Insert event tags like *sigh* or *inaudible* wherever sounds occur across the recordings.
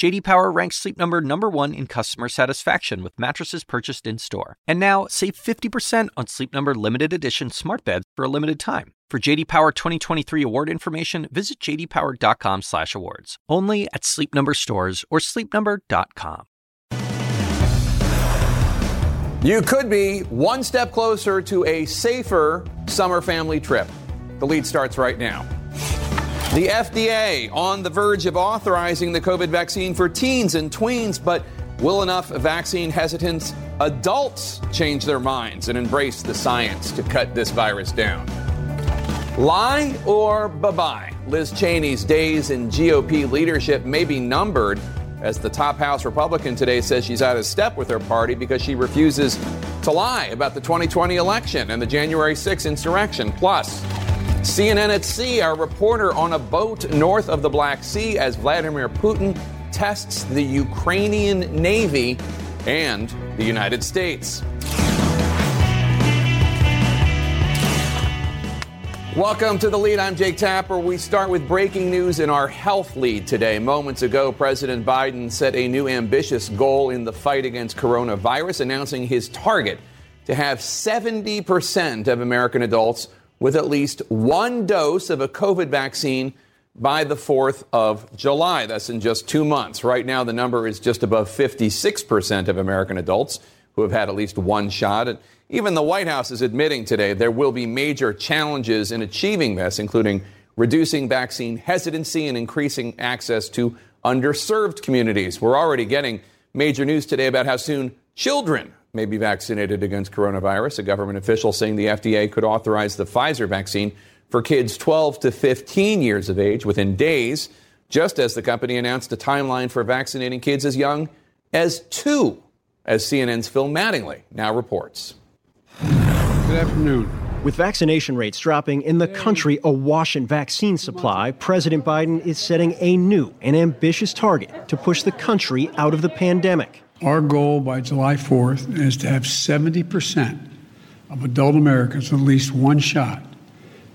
JD Power ranks Sleep Number number 1 in customer satisfaction with mattresses purchased in-store. And now, save 50% on Sleep Number limited edition smart beds for a limited time. For JD Power 2023 award information, visit jdpower.com/awards. Only at Sleep Number stores or sleepnumber.com. You could be one step closer to a safer summer family trip. The lead starts right now. The FDA on the verge of authorizing the COVID vaccine for teens and tweens, but will enough vaccine hesitant adults change their minds and embrace the science to cut this virus down? Lie or bye bye? Liz Cheney's days in GOP leadership may be numbered as the top House Republican today says she's out of step with her party because she refuses to lie about the 2020 election and the January 6 insurrection. Plus, CNN at Sea, our reporter on a boat north of the Black Sea as Vladimir Putin tests the Ukrainian Navy and the United States. Welcome to the lead. I'm Jake Tapper. We start with breaking news in our health lead today. Moments ago, President Biden set a new ambitious goal in the fight against coronavirus, announcing his target to have 70% of American adults with at least one dose of a COVID vaccine by the 4th of July. That's in just two months. Right now, the number is just above 56% of American adults who have had at least one shot. And even the White House is admitting today there will be major challenges in achieving this, including reducing vaccine hesitancy and increasing access to underserved communities. We're already getting major news today about how soon children may be vaccinated against coronavirus. A government official saying the FDA could authorize the Pfizer vaccine for kids 12 to 15 years of age within days, just as the company announced a timeline for vaccinating kids as young as two, as CNN's Phil Mattingly now reports. Good afternoon. With vaccination rates dropping in the country awash in vaccine supply, President Biden is setting a new and ambitious target to push the country out of the pandemic. Our goal by July 4th is to have 70% of adult Americans with at least one shot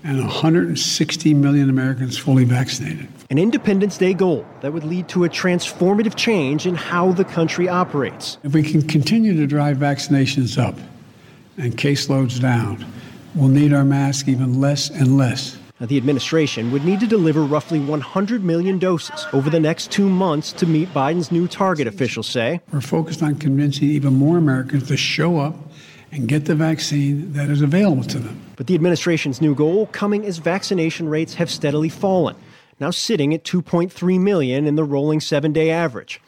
and 160 million Americans fully vaccinated. An Independence Day goal that would lead to a transformative change in how the country operates. If we can continue to drive vaccinations up and caseloads down, we'll need our mask even less and less. Now, the administration would need to deliver roughly 100 million doses over the next two months to meet Biden's new target, officials say. We're focused on convincing even more Americans to show up and get the vaccine that is available to them. But the administration's new goal coming as vaccination rates have steadily fallen, now sitting at 2.3 million in the rolling seven day average.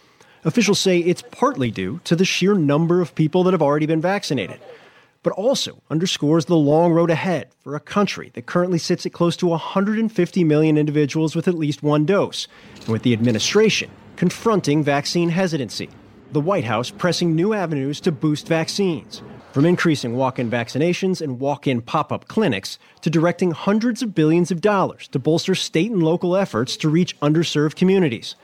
Officials say it's partly due to the sheer number of people that have already been vaccinated but also underscores the long road ahead for a country that currently sits at close to 150 million individuals with at least one dose, and with the administration confronting vaccine hesitancy. The White House pressing new avenues to boost vaccines, from increasing walk in vaccinations and walk in pop up clinics to directing hundreds of billions of dollars to bolster state and local efforts to reach underserved communities.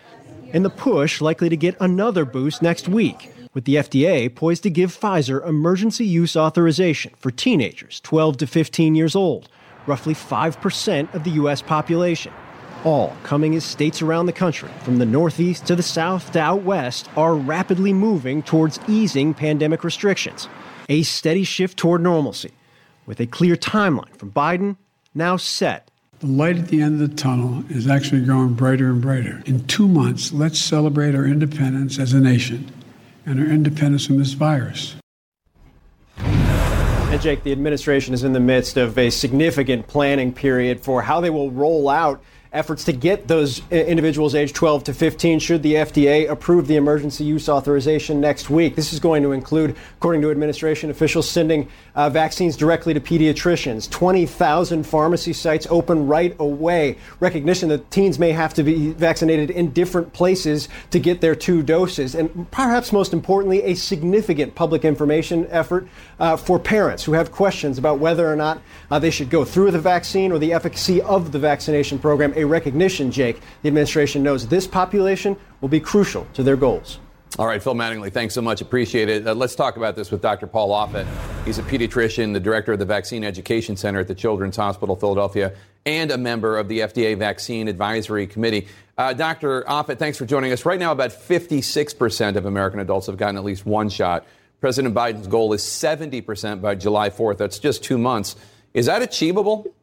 And the push likely to get another boost next week with the FDA poised to give Pfizer emergency use authorization for teenagers 12 to 15 years old, roughly 5% of the U.S. population. All coming as states around the country, from the Northeast to the South to out West, are rapidly moving towards easing pandemic restrictions. A steady shift toward normalcy, with a clear timeline from Biden now set. The light at the end of the tunnel is actually growing brighter and brighter. In two months, let's celebrate our independence as a nation and our independence from this virus. And Jake, the administration is in the midst of a significant planning period for how they will roll out efforts to get those individuals aged 12 to 15 should the FDA approve the emergency use authorization next week. This is going to include, according to administration officials, sending uh, vaccines directly to pediatricians. 20,000 pharmacy sites open right away. Recognition that teens may have to be vaccinated in different places to get their two doses. And perhaps most importantly, a significant public information effort uh, for parents who have questions about whether or not uh, they should go through the vaccine or the efficacy of the vaccination program. A recognition, Jake. The administration knows this population will be crucial to their goals. All right, Phil Mattingly, thanks so much. Appreciate it. Uh, let's talk about this with Dr. Paul Offit. He's a pediatrician, the director of the Vaccine Education Center at the Children's Hospital Philadelphia, and a member of the FDA Vaccine Advisory Committee. Uh, Dr. Offit, thanks for joining us. Right now, about 56% of American adults have gotten at least one shot. President Biden's goal is 70% by July 4th. That's just two months. Is that achievable?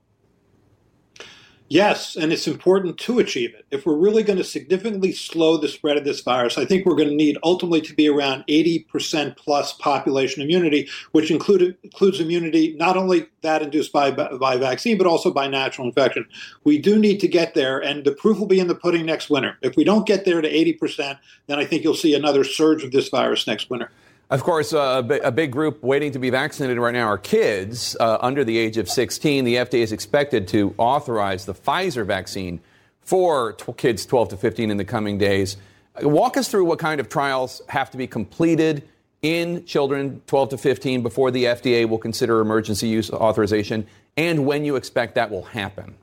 Yes, and it's important to achieve it. If we're really going to significantly slow the spread of this virus, I think we're going to need ultimately to be around 80% plus population immunity, which include, includes immunity not only that induced by, by vaccine, but also by natural infection. We do need to get there, and the proof will be in the pudding next winter. If we don't get there to 80%, then I think you'll see another surge of this virus next winter. Of course, uh, a big group waiting to be vaccinated right now are kids uh, under the age of 16. The FDA is expected to authorize the Pfizer vaccine for t- kids 12 to 15 in the coming days. Walk us through what kind of trials have to be completed in children 12 to 15 before the FDA will consider emergency use authorization and when you expect that will happen.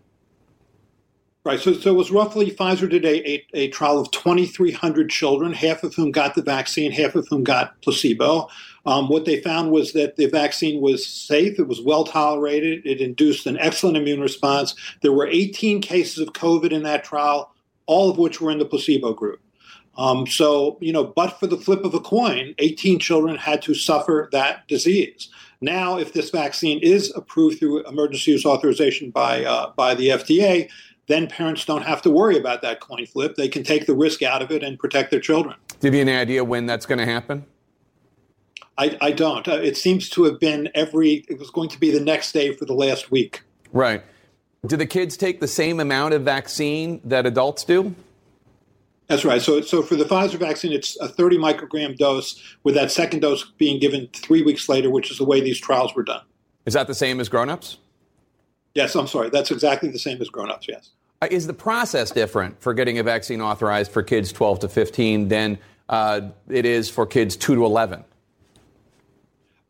Right. So, so it was roughly Pfizer did a, a, a, trial of 2,300 children, half of whom got the vaccine, half of whom got placebo. Um, what they found was that the vaccine was safe, it was well tolerated, it induced an excellent immune response. There were 18 cases of COVID in that trial, all of which were in the placebo group. Um, so, you know, but for the flip of a coin, 18 children had to suffer that disease. Now, if this vaccine is approved through emergency use authorization by uh, by the FDA, then parents don't have to worry about that coin flip. They can take the risk out of it and protect their children. Do you have any idea when that's going to happen? I, I don't. Uh, it seems to have been every, it was going to be the next day for the last week. Right. Do the kids take the same amount of vaccine that adults do? That's right. So, so for the Pfizer vaccine, it's a 30 microgram dose, with that second dose being given three weeks later, which is the way these trials were done. Is that the same as grown-ups? Yes, I'm sorry. That's exactly the same as grown-ups. Yes. Uh, is the process different for getting a vaccine authorized for kids 12 to 15 than uh, it is for kids 2 to 11?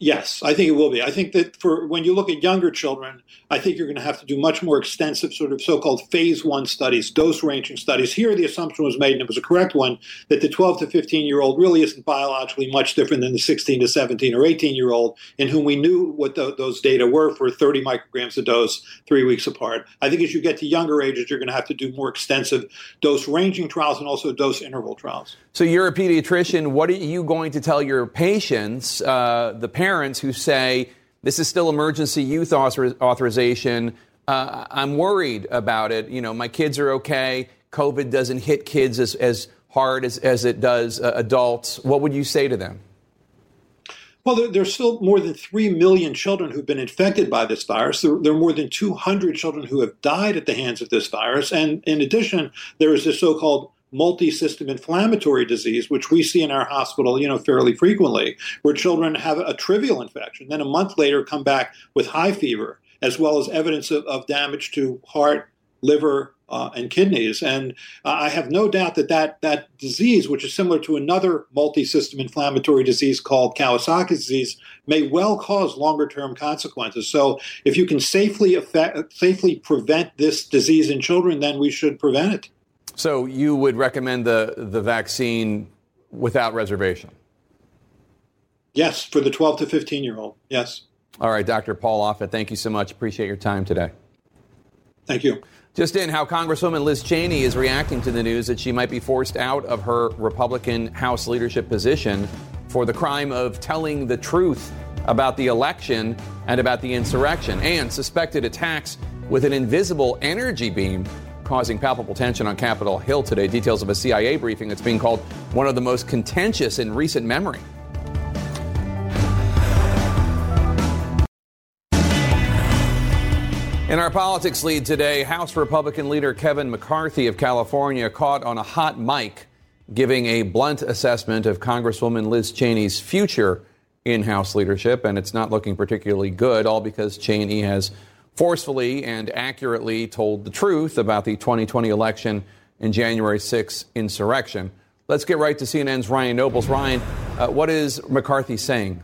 Yes, I think it will be. I think that for when you look at younger children, I think you're going to have to do much more extensive sort of so-called phase one studies, dose ranging studies. Here, the assumption was made, and it was a correct one, that the 12 to 15 year old really isn't biologically much different than the 16 to 17 or 18 year old, in whom we knew what the, those data were for 30 micrograms a dose, three weeks apart. I think as you get to younger ages, you're going to have to do more extensive dose ranging trials and also dose interval trials. So you're a pediatrician. What are you going to tell your patients, uh, the parents who say this is still emergency youth author- authorization? Uh, I'm worried about it. You know, my kids are okay. COVID doesn't hit kids as, as hard as, as it does uh, adults. What would you say to them? Well, there, there's still more than 3 million children who've been infected by this virus. There, there, are more than 200 children who have died at the hands of this virus. And in addition, there is this so called multi-system inflammatory disease, which we see in our hospital, you know, fairly frequently, where children have a trivial infection, then a month later come back with high fever, as well as evidence of, of damage to heart, liver, uh, and kidneys. And uh, I have no doubt that, that that disease, which is similar to another multi-system inflammatory disease called Kawasaki's disease, may well cause longer-term consequences. So if you can safely safely prevent this disease in children, then we should prevent it. So you would recommend the, the vaccine without reservation? Yes, for the 12 to 15 year old. Yes. All right, Dr. Paul Offit, thank you so much. Appreciate your time today. Thank you. Just in, how Congresswoman Liz Cheney is reacting to the news that she might be forced out of her Republican House leadership position for the crime of telling the truth about the election and about the insurrection and suspected attacks with an invisible energy beam causing palpable tension on Capitol Hill today. Details of a CIA briefing that's being called one of the most contentious in recent memory. In our politics lead today, House Republican leader Kevin McCarthy of California caught on a hot mic giving a blunt assessment of Congresswoman Liz Cheney's future in House leadership, and it's not looking particularly good, all because Cheney has forcefully and accurately told the truth about the 2020 election and January 6 insurrection. Let's get right to CNN's Ryan Nobles. Ryan, uh, what is McCarthy saying?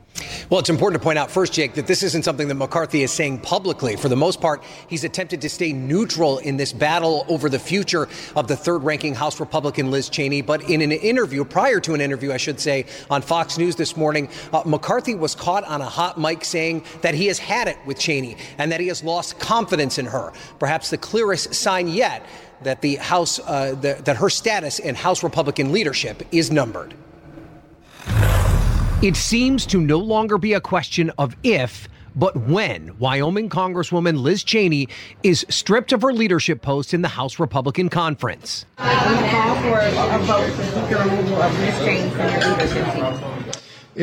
Well, it's important to point out first, Jake, that this isn't something that McCarthy is saying publicly. For the most part, he's attempted to stay neutral in this battle over the future of the third ranking House Republican Liz Cheney. But in an interview, prior to an interview, I should say, on Fox News this morning, uh, McCarthy was caught on a hot mic saying that he has had it with Cheney and that he has lost confidence in her. Perhaps the clearest sign yet that the House, uh, the, that her status in House Republican leadership is numbered. It seems to no longer be a question of if, but when Wyoming Congresswoman Liz Cheney is stripped of her leadership post in the House Republican Conference. You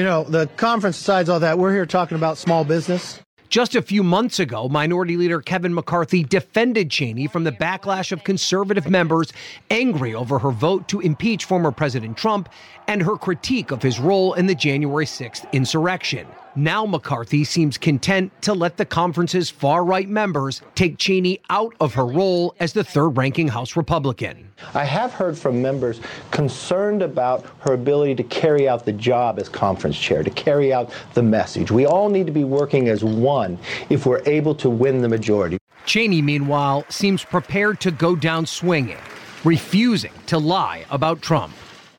know, the conference decides all that. We're here talking about small business. Just a few months ago, Minority Leader Kevin McCarthy defended Cheney from the backlash of conservative members angry over her vote to impeach former President Trump and her critique of his role in the January 6th insurrection. Now McCarthy seems content to let the conference's far right members take Cheney out of her role as the third ranking House Republican. I have heard from members concerned about her ability to carry out the job as conference chair, to carry out the message. We all need to be working as one if we're able to win the majority. Cheney, meanwhile, seems prepared to go down swinging, refusing to lie about Trump.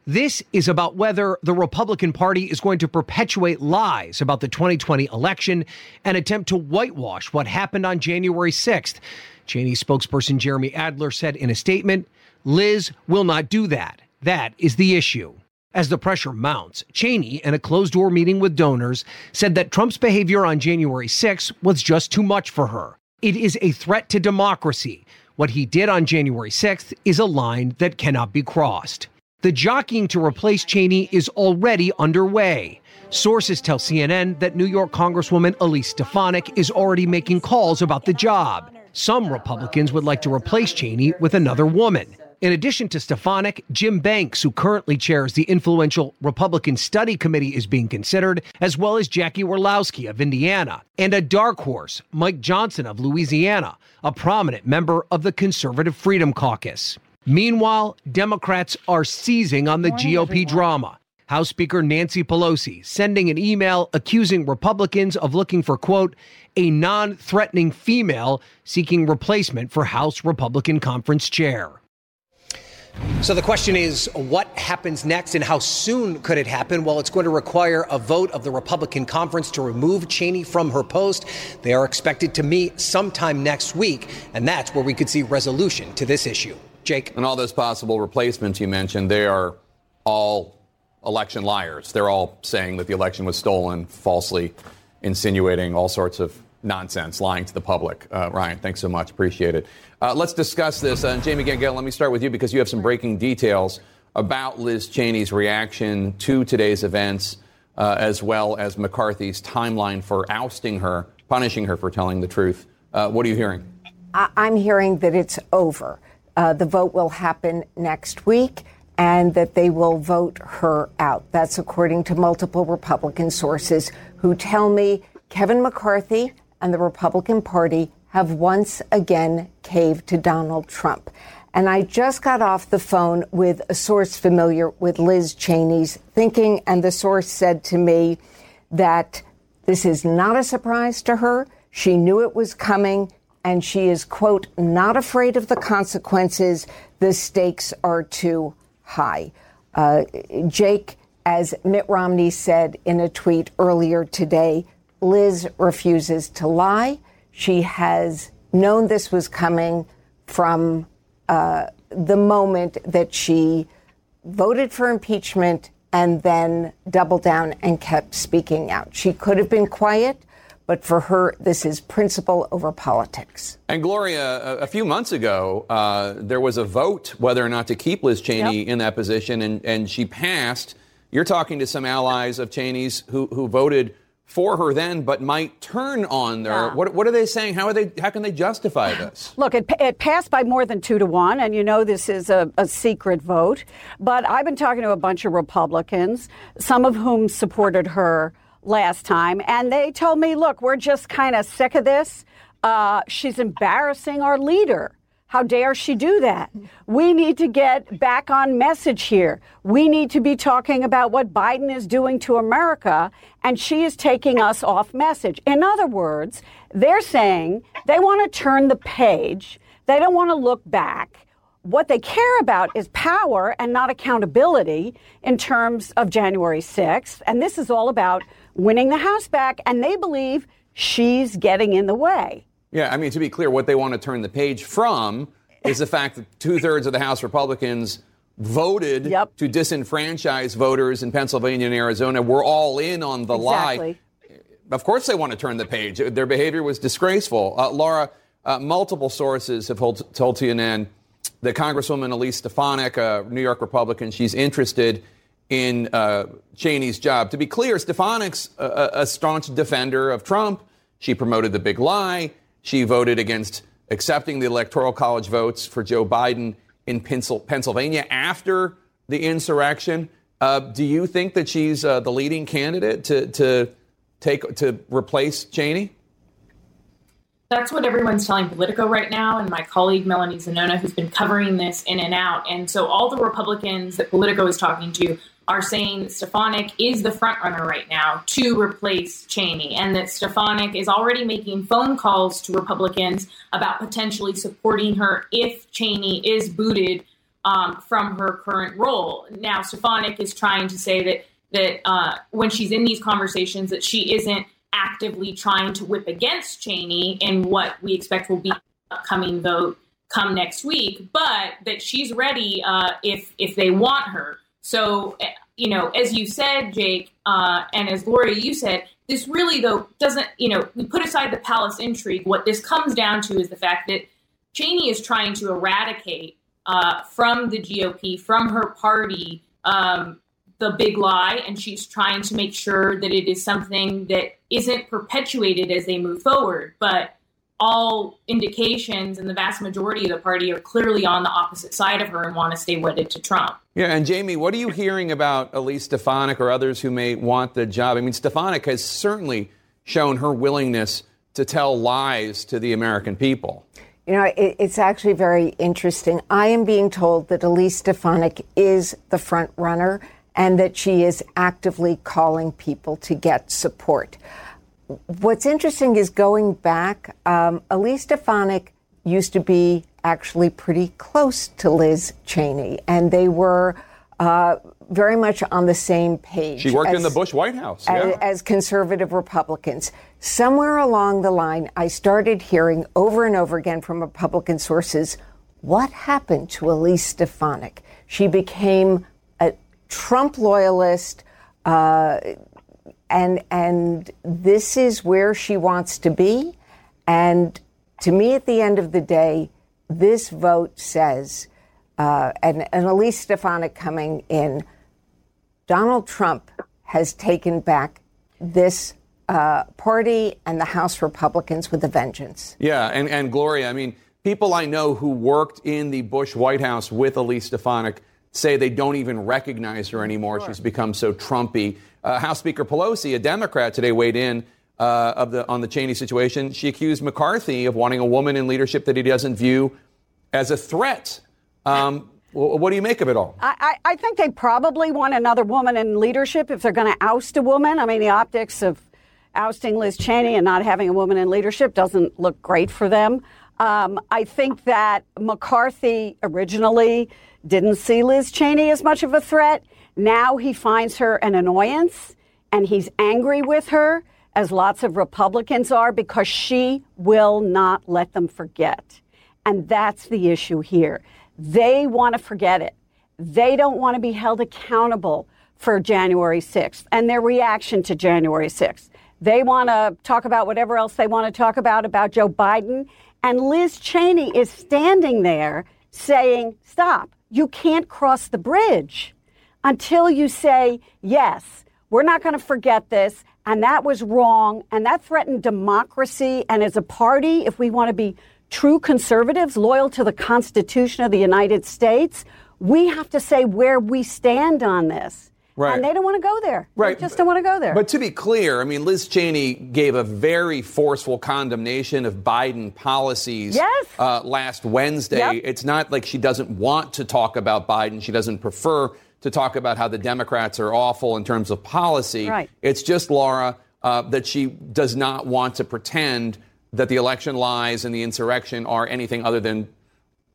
This is about whether the Republican Party is going to perpetuate lies about the 2020 election and attempt to whitewash what happened on January 6th. Cheney spokesperson Jeremy Adler said in a statement Liz will not do that. That is the issue. As the pressure mounts, Cheney, in a closed door meeting with donors, said that Trump's behavior on January 6 was just too much for her. It is a threat to democracy. What he did on January 6th is a line that cannot be crossed. The jockeying to replace Cheney is already underway. Sources tell CNN that New York Congresswoman Elise Stefanik is already making calls about the job. Some Republicans would like to replace Cheney with another woman. In addition to Stefanik, Jim Banks, who currently chairs the influential Republican Study Committee, is being considered, as well as Jackie Walorski of Indiana, and a dark horse, Mike Johnson of Louisiana, a prominent member of the Conservative Freedom Caucus. Meanwhile, Democrats are seizing on the Morning, GOP everyone. drama. House Speaker Nancy Pelosi sending an email accusing Republicans of looking for, quote, a non threatening female seeking replacement for House Republican Conference chair. So the question is, what happens next and how soon could it happen? Well, it's going to require a vote of the Republican conference to remove Cheney from her post. They are expected to meet sometime next week, and that's where we could see resolution to this issue. Jake. And all those possible replacements you mentioned, they are all election liars. They're all saying that the election was stolen, falsely insinuating all sorts of nonsense, lying to the public. Uh, Ryan, thanks so much. Appreciate it. Uh, let's discuss this. Uh, Jamie Gangel, let me start with you because you have some breaking details about Liz Cheney's reaction to today's events, uh, as well as McCarthy's timeline for ousting her, punishing her for telling the truth. Uh, what are you hearing? I'm hearing that it's over uh, the vote will happen next week and that they will vote her out. That's according to multiple Republican sources who tell me Kevin McCarthy and the Republican Party have once again caved to Donald Trump. And I just got off the phone with a source familiar with Liz Cheney's thinking, and the source said to me that this is not a surprise to her. She knew it was coming and she is, quote, not afraid of the consequences. The stakes are too high. Uh, Jake, as Mitt Romney said in a tweet earlier today, Liz refuses to lie. She has known this was coming from uh, the moment that she voted for impeachment and then doubled down and kept speaking out. She could have been quiet. But for her, this is principle over politics. And Gloria, a, a few months ago, uh, there was a vote whether or not to keep Liz Cheney yep. in that position, and, and she passed. You're talking to some allies of Cheney's who, who voted for her then, but might turn on her. Yeah. What, what, are they saying? How are they? How can they justify this? Look, it, it passed by more than two to one, and you know this is a, a, secret vote. But I've been talking to a bunch of Republicans, some of whom supported her last time, and they told me, look, we're just kind of sick of this. Uh, she's embarrassing our leader. How dare she do that? We need to get back on message here. We need to be talking about what Biden is doing to America, and she is taking us off message. In other words, they're saying they want to turn the page, they don't want to look back. What they care about is power and not accountability in terms of January 6th. And this is all about winning the House back, and they believe she's getting in the way. Yeah, I mean, to be clear, what they want to turn the page from is the fact that two thirds of the House Republicans voted yep. to disenfranchise voters in Pennsylvania and Arizona. We're all in on the exactly. lie. Of course, they want to turn the page. Their behavior was disgraceful. Uh, Laura, uh, multiple sources have told, told CNN that Congresswoman Elise Stefanik, a New York Republican, she's interested in uh, Cheney's job. To be clear, Stefanik's a, a staunch defender of Trump. She promoted the big lie. She voted against accepting the Electoral College votes for Joe Biden in Pennsylvania after the insurrection. Uh, do you think that she's uh, the leading candidate to, to take to replace Cheney? That's what everyone's telling Politico right now, and my colleague Melanie Zanona, who's been covering this in and out. And so all the Republicans that Politico is talking to are saying Stefanik is the frontrunner right now to replace Cheney, and that Stefanik is already making phone calls to Republicans about potentially supporting her if Cheney is booted um, from her current role. Now, Stefanik is trying to say that that uh, when she's in these conversations, that she isn't actively trying to whip against Cheney in what we expect will be upcoming vote come next week, but that she's ready uh, if if they want her. So, you know, as you said, Jake, uh, and as Gloria, you said, this really, though, doesn't, you know, we put aside the palace intrigue. What this comes down to is the fact that Cheney is trying to eradicate uh, from the GOP, from her party, um, the big lie, and she's trying to make sure that it is something that isn't perpetuated as they move forward. But all indications and the vast majority of the party are clearly on the opposite side of her and want to stay wedded to Trump. Yeah, and Jamie, what are you hearing about Elise Stefanik or others who may want the job? I mean, Stefanik has certainly shown her willingness to tell lies to the American people. You know, it, it's actually very interesting. I am being told that Elise Stefanik is the front runner and that she is actively calling people to get support. What's interesting is going back, um, Elise Stefanik used to be actually pretty close to Liz Cheney, and they were uh, very much on the same page. She worked as, in the Bush White House. Yeah. As, as conservative Republicans. Somewhere along the line, I started hearing over and over again from Republican sources what happened to Elise Stefanik? She became a Trump loyalist. Uh, and and this is where she wants to be. And to me, at the end of the day, this vote says, uh, and, and Elise Stefanik coming in, Donald Trump has taken back this uh, party and the House Republicans with a vengeance. Yeah, and, and Gloria, I mean, people I know who worked in the Bush White House with Elise Stefanik say they don't even recognize her anymore. Sure. She's become so Trumpy. Uh, House Speaker Pelosi, a Democrat, today weighed in uh, of the, on the Cheney situation. She accused McCarthy of wanting a woman in leadership that he doesn't view as a threat. Um, what do you make of it all? I, I think they probably want another woman in leadership if they're going to oust a woman. I mean, the optics of ousting Liz Cheney and not having a woman in leadership doesn't look great for them. Um, I think that McCarthy originally didn't see Liz Cheney as much of a threat. Now he finds her an annoyance and he's angry with her, as lots of Republicans are, because she will not let them forget. And that's the issue here. They want to forget it. They don't want to be held accountable for January 6th and their reaction to January 6th. They want to talk about whatever else they want to talk about about Joe Biden. And Liz Cheney is standing there saying, Stop, you can't cross the bridge until you say, yes, we're not going to forget this, and that was wrong, and that threatened democracy. And as a party, if we want to be true conservatives, loyal to the Constitution of the United States, we have to say where we stand on this. Right. And they don't want to go there. Right. They just don't want to go there. But to be clear, I mean, Liz Cheney gave a very forceful condemnation of Biden policies Yes. uh, last Wednesday. Yep. It's not like she doesn't want to talk about Biden. She doesn't prefer to talk about how the Democrats are awful in terms of policy. Right. It's just, Laura, uh, that she does not want to pretend that the election lies and the insurrection are anything other than,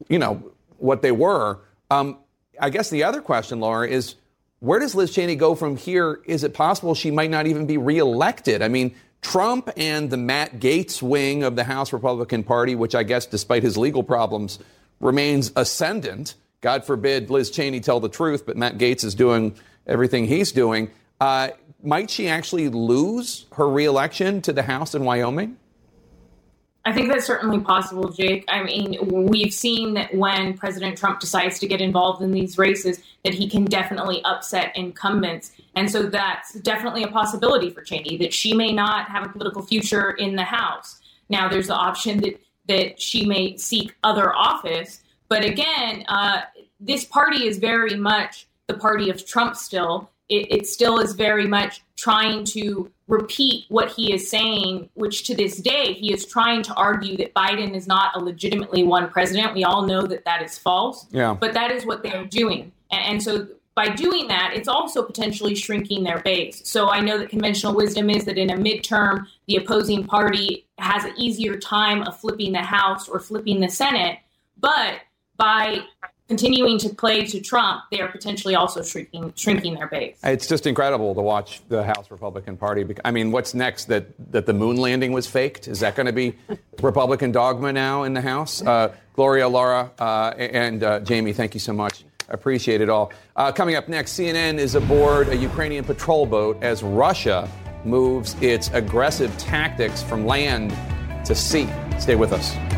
you know, what they were. Um, I guess the other question, Laura, is where does Liz Cheney go from here? Is it possible she might not even be reelected? I mean, Trump and the Matt Gaetz wing of the House Republican Party, which I guess, despite his legal problems, remains ascendant. God forbid Liz Cheney tell the truth, but Matt Gaetz is doing everything he's doing. Uh, might she actually lose her reelection to the House in Wyoming? I think that's certainly possible, Jake. I mean, we've seen that when President Trump decides to get involved in these races, that he can definitely upset incumbents. And so that's definitely a possibility for Cheney, that she may not have a political future in the House. Now, there's the option that, that she may seek other office. But again, uh, this party is very much the party of Trump still. It, it still is very much trying to repeat what he is saying, which to this day, he is trying to argue that Biden is not a legitimately won president. We all know that that is false. Yeah. But that is what they're doing. And, and so by doing that, it's also potentially shrinking their base. So I know that conventional wisdom is that in a midterm, the opposing party has an easier time of flipping the House or flipping the Senate. But by continuing to play to Trump, they are potentially also shrinking shrinking their base. It's just incredible to watch the House Republican Party. I mean, what's next? That that the moon landing was faked? Is that going to be *laughs* Republican dogma now in the House? Uh, Gloria, Laura, uh, and uh, Jamie, thank you so much. Appreciate it all. Uh, coming up next, CNN is aboard a Ukrainian patrol boat as Russia moves its aggressive tactics from land to sea. Stay with us.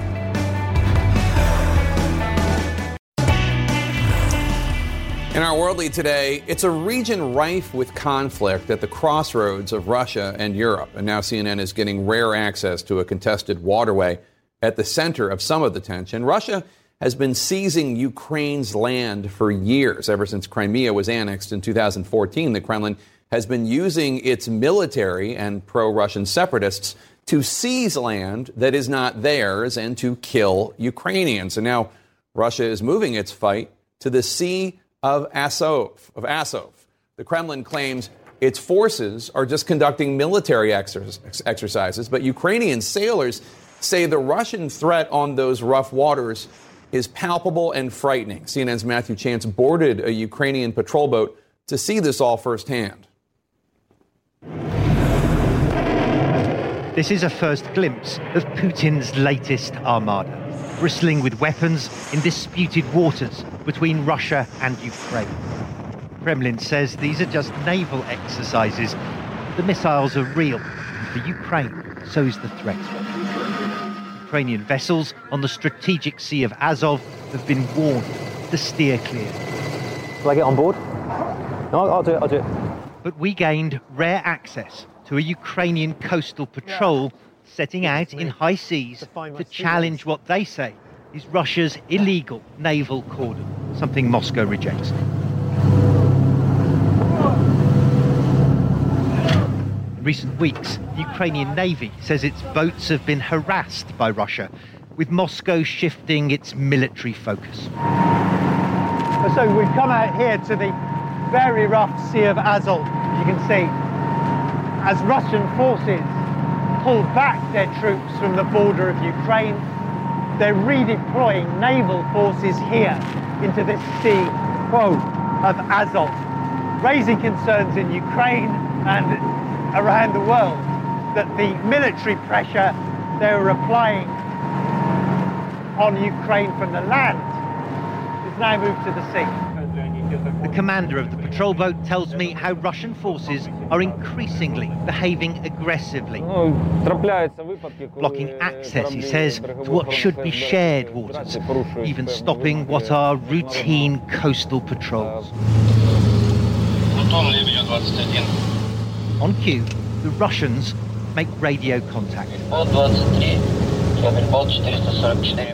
In our world lead today, it's a region rife with conflict at the crossroads of Russia and Europe. And now CNN is getting rare access to a contested waterway at the center of some of the tension. Russia has been seizing Ukraine's land for years. Ever since Crimea was annexed in 2014, the Kremlin has been using its military and pro Russian separatists to seize land that is not theirs and to kill Ukrainians. And now Russia is moving its fight to the Sea of Azov. Of Azov. The Kremlin claims its forces are just conducting military exer- exercises, but Ukrainian sailors say the Russian threat on those rough waters is palpable and frightening. CNN's Matthew Chance boarded a Ukrainian patrol boat to see this all firsthand. This is a first glimpse of Putin's latest armada, bristling with weapons in disputed waters between Russia and Ukraine. Kremlin says these are just naval exercises. The missiles are real. And for Ukraine, so is the threat. Ukrainian vessels on the strategic Sea of Azov have been warned to steer clear. Will I get on board? No, I'll do it, I'll do it. But we gained rare access to a Ukrainian coastal patrol setting out in high seas to challenge what they say is Russia's illegal naval cordon, something Moscow rejects. In recent weeks, the Ukrainian Navy says its boats have been harassed by Russia, with Moscow shifting its military focus. So we've come out here to the very rough Sea of Azov, as you can see, as Russian forces pull back their troops from the border of Ukraine. They're redeploying naval forces here into this sea of Azov, raising concerns in Ukraine and around the world that the military pressure they were applying on Ukraine from the land is now moved to the sea. The commander of the patrol boat tells me how Russian forces are increasingly behaving aggressively, blocking access, he says, to what should be shared waters, even stopping what are routine coastal patrols. On cue, the Russians make radio contact.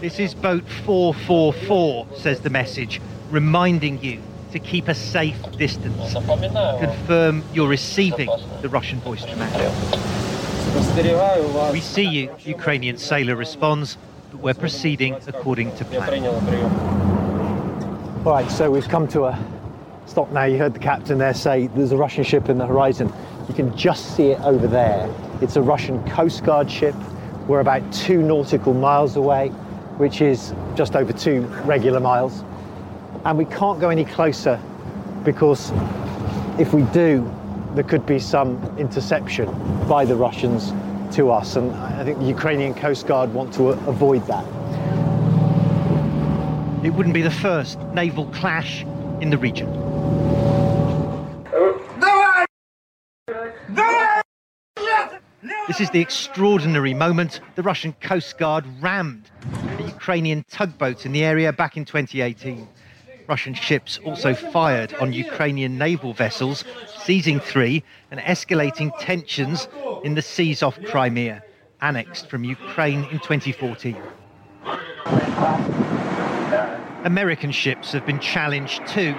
This is boat 444, says the message, reminding you to keep a safe distance. Confirm you're receiving the Russian voice command. We see you, Ukrainian sailor responds, but we're proceeding according to plan. All right, so we've come to a stop now. You heard the captain there say there's a Russian ship in the horizon. You can just see it over there. It's a Russian Coast Guard ship. We're about two nautical miles away, which is just over two regular miles. And we can't go any closer because if we do, there could be some interception by the Russians to us. And I think the Ukrainian Coast Guard want to avoid that. It wouldn't be the first naval clash in the region. This is the extraordinary moment the Russian Coast Guard rammed a Ukrainian tugboat in the area back in 2018. Russian ships also fired on Ukrainian naval vessels, seizing three and escalating tensions in the seas off Crimea, annexed from Ukraine in 2014. American ships have been challenged too.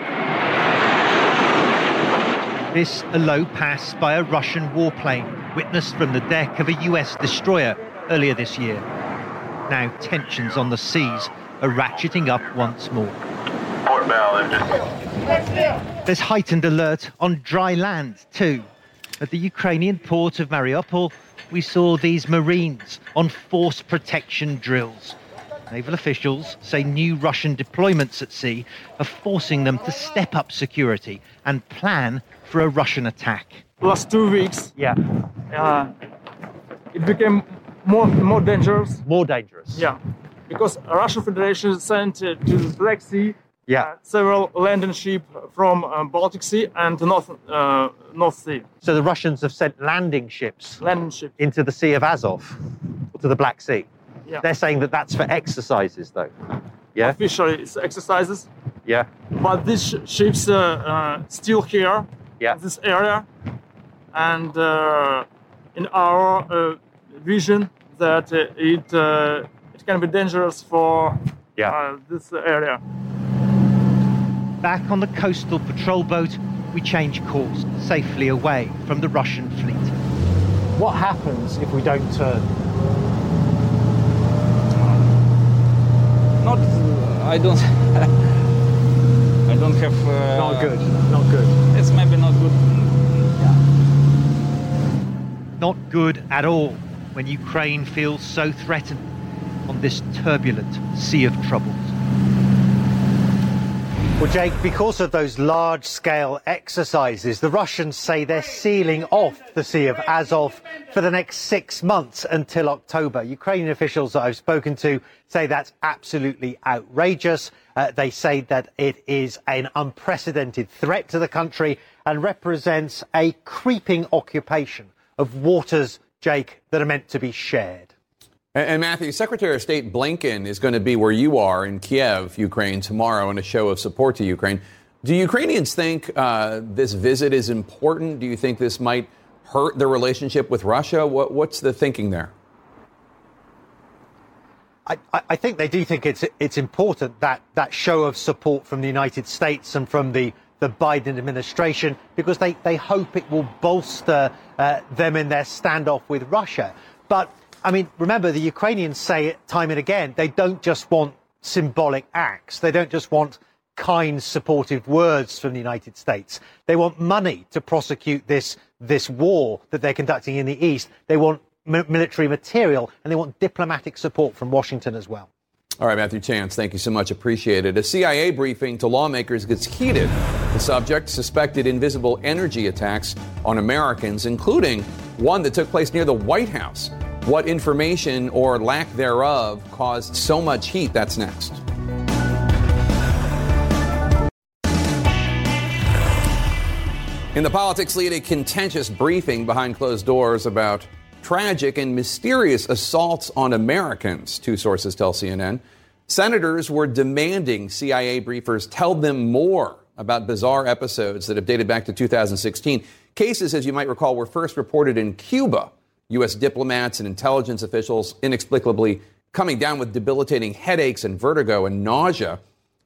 This a low pass by a Russian warplane, witnessed from the deck of a US destroyer earlier this year. Now tensions on the seas are ratcheting up once more. Port bow There's heightened alert on dry land too. At the Ukrainian port of Mariupol, we saw these Marines on force protection drills. Naval officials say new Russian deployments at sea are forcing them to step up security and plan for a Russian attack. Last two weeks, Yeah. uh, it became more more dangerous. More dangerous. Yeah, because Russian Federation sent uh, to the Black Sea Yeah. uh, several landing ships from uh, Baltic Sea and North uh, North Sea. So the Russians have sent landing ships Landing ships. into the Sea of Azov, or to the Black Sea. Yeah. They're saying that that's for exercises, though. Yeah. Officially, it's exercises, Yeah. but these sh- ships uh, uh, still here Yeah. in this area, and uh, in our uh, vision that uh, it uh, it can be dangerous for Yeah. uh, this area. Back on the coastal patrol boat, we change course safely away from the Russian fleet. What happens if we don't turn? Not, I don't. *laughs* I don't have. Uh, Not good. Not good. It's maybe not good. Not good at all when Ukraine feels so threatened on this turbulent sea of troubles. Well, Jake, because of those large scale exercises, the Russians say they're sealing off the Sea of Azov for the next six months until October. Ukrainian officials that I've spoken to say that's absolutely outrageous. Uh, they say that it is an unprecedented threat to the country and represents a creeping occupation of waters, Jake, that are meant to be shared. And, Matthew, Secretary of State Blinken is going to be where you are in Kiev, Ukraine, tomorrow in a show of support to Ukraine. Do Ukrainians think uh, this visit is important? Do you think this might hurt their relationship with Russia? What, what's the thinking there? I, I- I think they do think it's it's important that that show of support from the United States and from the the Biden administration because they, they hope it will bolster uh, them in their standoff with Russia. But I mean, remember the Ukrainians say it time and again. They don't just want symbolic acts. They don't just want kind, supportive words from the United States. They want money to prosecute this this war that they're conducting in the East. They want mi- military material and they want diplomatic support from Washington as well. All right, Matthew Chance, thank you so much. Appreciate it. A CIA briefing to lawmakers gets heated. The subject suspected invisible energy attacks on Americans, including one that took place near the White House. What information or lack thereof caused so much heat? That's next. In the politics lead, a contentious briefing behind closed doors about tragic and mysterious assaults on Americans, two sources tell CNN. Senators were demanding CIA briefers tell them more about bizarre episodes that have dated back to 2016. Cases, as you might recall, were first reported in Cuba. U.S. diplomats and intelligence officials inexplicably coming down with debilitating headaches and vertigo and nausea.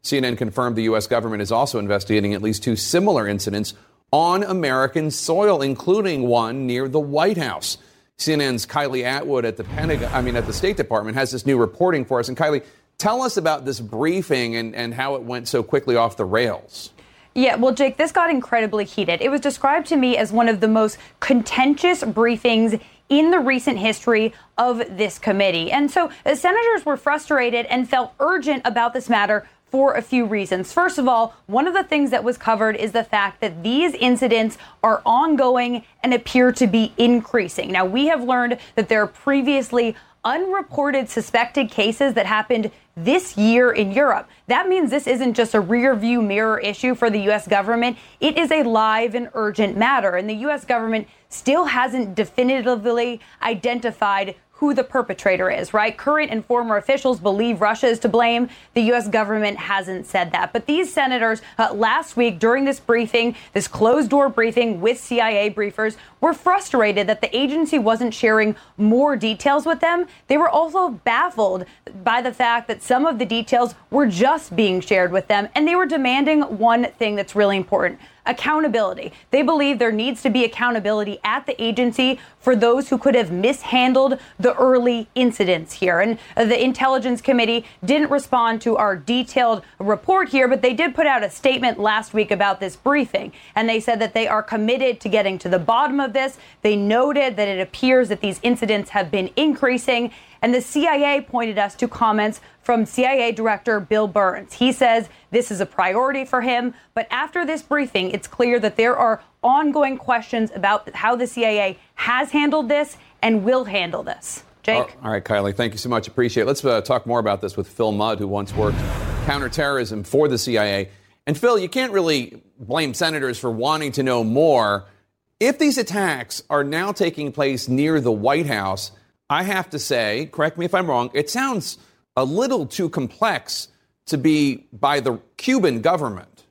CNN confirmed the U.S. government is also investigating at least two similar incidents on American soil, including one near the White House. CNN's Kylie Atwood at the Pentagon, I mean, at the State Department, has this new reporting for us. And Kylie, tell us about this briefing and, and how it went so quickly off the rails. Yeah, well, Jake, this got incredibly heated. It was described to me as one of the most contentious briefings in the recent history of this committee. And so the senators were frustrated and felt urgent about this matter for a few reasons. First of all, one of the things that was covered is the fact that these incidents are ongoing and appear to be increasing. Now, we have learned that there are previously unreported suspected cases that happened this year in Europe. That means this isn't just a rear view mirror issue for the U.S. government. It is a live and urgent matter. And the U.S. government still hasn't definitively identified who the perpetrator is, right? Current and former officials believe Russia is to blame. The U.S. government hasn't said that. But these senators uh, last week during this briefing, this closed door briefing with CIA briefers, were frustrated that the agency wasn't sharing more details with them. They were also baffled by the fact that some of the details were just being shared with them. And they were demanding one thing that's really important accountability. They believe there needs to be accountability at the agency for those who could have mishandled the early incidents here. And the Intelligence Committee didn't respond to our detailed report here, but they did put out a statement last week about this briefing. And they said that they are committed to getting to the bottom of this. They noted that it appears that these incidents have been increasing. And the CIA pointed us to comments from CIA Director Bill Burns. He says this is a priority for him, but after this briefing, it's clear that there are ongoing questions about how the CIA has handled this and will handle this. Jake? All right, Kylie, thank you so much. Appreciate it. Let's uh, talk more about this with Phil Mudd, who once worked counterterrorism for the CIA. And Phil, you can't really blame senators for wanting to know more. If these attacks are now taking place near the White House, I have to say, correct me if I'm wrong, it sounds a little too complex to be by the Cuban government.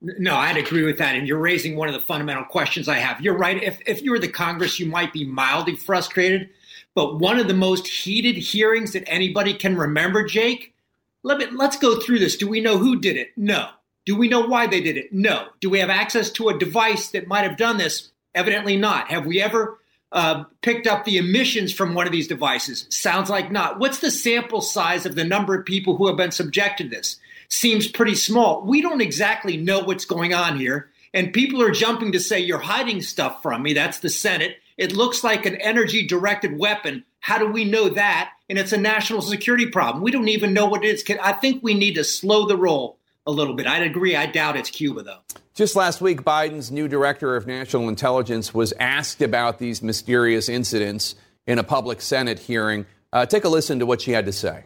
No, I'd agree with that. And you're raising one of the fundamental questions I have. You're right. If, if you were the Congress, you might be mildly frustrated. But one of the most heated hearings that anybody can remember, Jake, let me, let's go through this. Do we know who did it? No. Do we know why they did it? No. Do we have access to a device that might have done this? Evidently not. Have we ever uh, picked up the emissions from one of these devices? Sounds like not. What's the sample size of the number of people who have been subjected to this? Seems pretty small. We don't exactly know what's going on here. And people are jumping to say, You're hiding stuff from me. That's the Senate. It looks like an energy directed weapon. How do we know that? And it's a national security problem. We don't even know what it is. I think we need to slow the roll a little bit. I'd agree. I doubt it's Cuba, though. Just last week, Biden's new director of national intelligence was asked about these mysterious incidents in a public Senate hearing. Uh, take a listen to what she had to say.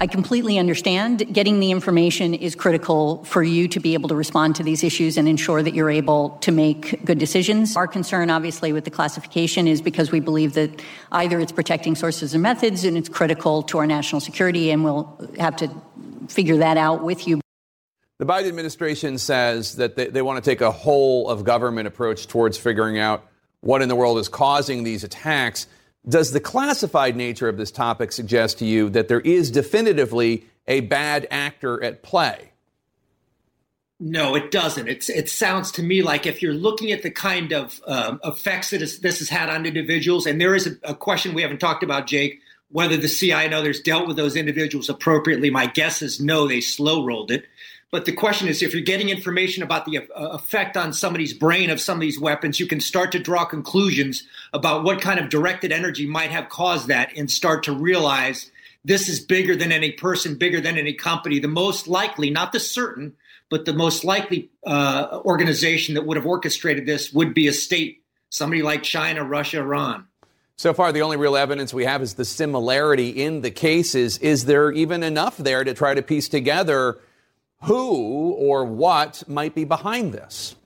I completely understand getting the information is critical for you to be able to respond to these issues and ensure that you're able to make good decisions. Our concern, obviously, with the classification is because we believe that either it's protecting sources and methods and it's critical to our national security, and we'll have to figure that out with you. The Biden administration says that they, they want to take a whole of government approach towards figuring out what in the world is causing these attacks. Does the classified nature of this topic suggest to you that there is definitively a bad actor at play? No, it doesn't. It's, it sounds to me like if you're looking at the kind of um, effects that this has had on individuals, and there is a, a question we haven't talked about, Jake, whether the CIA and others dealt with those individuals appropriately. My guess is no, they slow rolled it. But the question is, if you're getting information about the uh, effect on somebody's brain of some of these weapons, you can start to draw conclusions about what kind of directed energy might have caused that and start to realize this is bigger than any person, bigger than any company. The most likely, not the certain, but the most likely uh, organization that would have orchestrated this would be a state, somebody like China, Russia, Iran. So far, the only real evidence we have is the similarity in the cases. Is there even enough there to try to piece together? who or what might be behind this?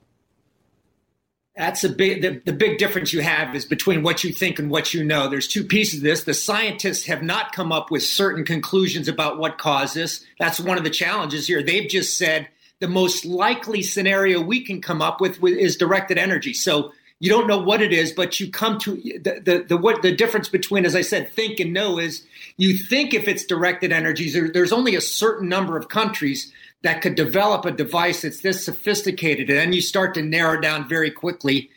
That's a big the, the big difference you have is between what you think and what you know. There's two pieces of this. The scientists have not come up with certain conclusions about what caused this. That's one of the challenges here. They've just said the most likely scenario we can come up with is directed energy. So you don't know what it is, but you come to the, the, the what the difference between, as I said, think and know is you think if it's directed energies, there, there's only a certain number of countries that could develop a device that's this sophisticated, and then you start to narrow down very quickly.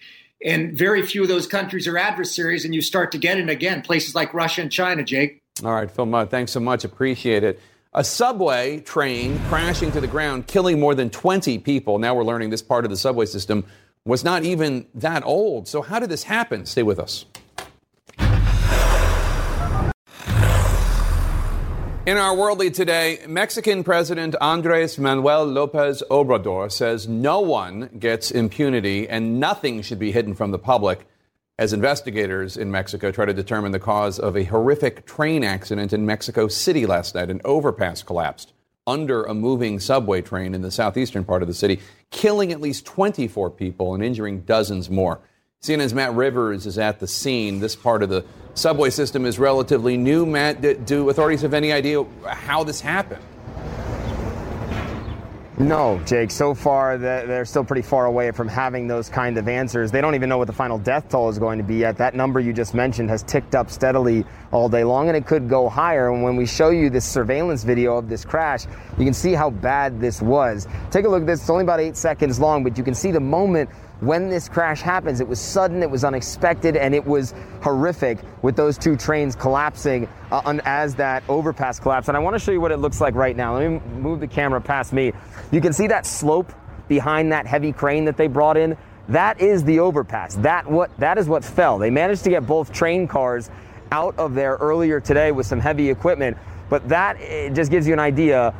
And very few of those countries are adversaries, and you start to get in again places like Russia and China. Jake. All right, Phil Mudd, thanks so much. Appreciate it. A subway train crashing to the ground, killing more than 20 people. Now we're learning this part of the subway system was not even that old. So, how did this happen? Stay with us. In our world lead today, Mexican President Andres Manuel Lopez Obrador says no one gets impunity and nothing should be hidden from the public as investigators in Mexico try to determine the cause of a horrific train accident in Mexico City last night. An overpass collapsed under a moving subway train in the southeastern part of the city, killing at least 24 people and injuring dozens more. CNN's Matt Rivers is at the scene. This part of the subway system is relatively new. Matt, do authorities have any idea how this happened? No, Jake. So far, they're still pretty far away from having those kind of answers. They don't even know what the final death toll is going to be yet. That number you just mentioned has ticked up steadily all day long, and it could go higher. And when we show you this surveillance video of this crash, you can see how bad this was. Take a look at this. It's only about eight seconds long, but you can see the moment when this crash happens. It was sudden, it was unexpected, and it was horrific with those two trains collapsing uh, as that overpass collapsed. And I want to show you what it looks like right now. Let me move the camera past me. You can see that slope behind that heavy crane that they brought in. That is the overpass. That what that is what fell. They managed to get both train cars out of there earlier today with some heavy equipment, but that just gives you an idea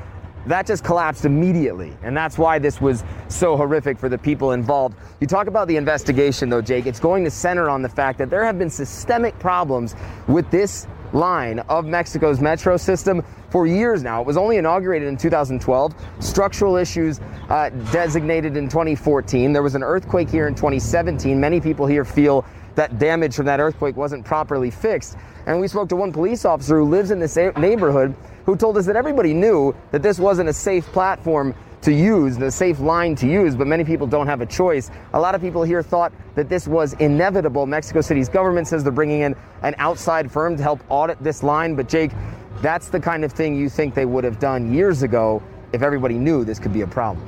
that just collapsed immediately. And that's why this was so horrific for the people involved. You talk about the investigation, though, Jake, it's going to center on the fact that there have been systemic problems with this line of Mexico's metro system for years now. It was only inaugurated in 2012. Structural issues uh, designated in 2014. There was an earthquake here in 2017. Many people here feel that damage from that earthquake wasn't properly fixed. And we spoke to one police officer who lives in this neighborhood who told us that everybody knew that this wasn't a safe platform to use, the safe line to use, but many people don't have a choice. A lot of people here thought that this was inevitable. Mexico City's government says they're bringing in an outside firm to help audit this line, but Jake, that's the kind of thing you think they would have done years ago if everybody knew this could be a problem.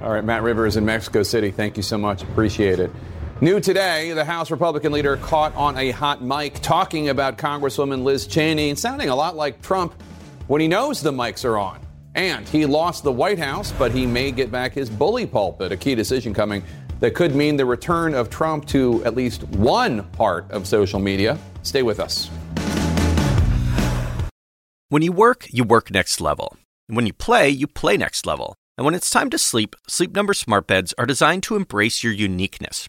All right, Matt Rivers in Mexico City, thank you so much. Appreciate it. New today, the House Republican leader caught on a hot mic talking about Congresswoman Liz Cheney and sounding a lot like Trump when he knows the mics are on. And he lost the White House, but he may get back his bully pulpit, a key decision coming that could mean the return of Trump to at least one part of social media. Stay with us. When you work, you work next level. When you play, you play next level. And when it's time to sleep, Sleep Number smart beds are designed to embrace your uniqueness,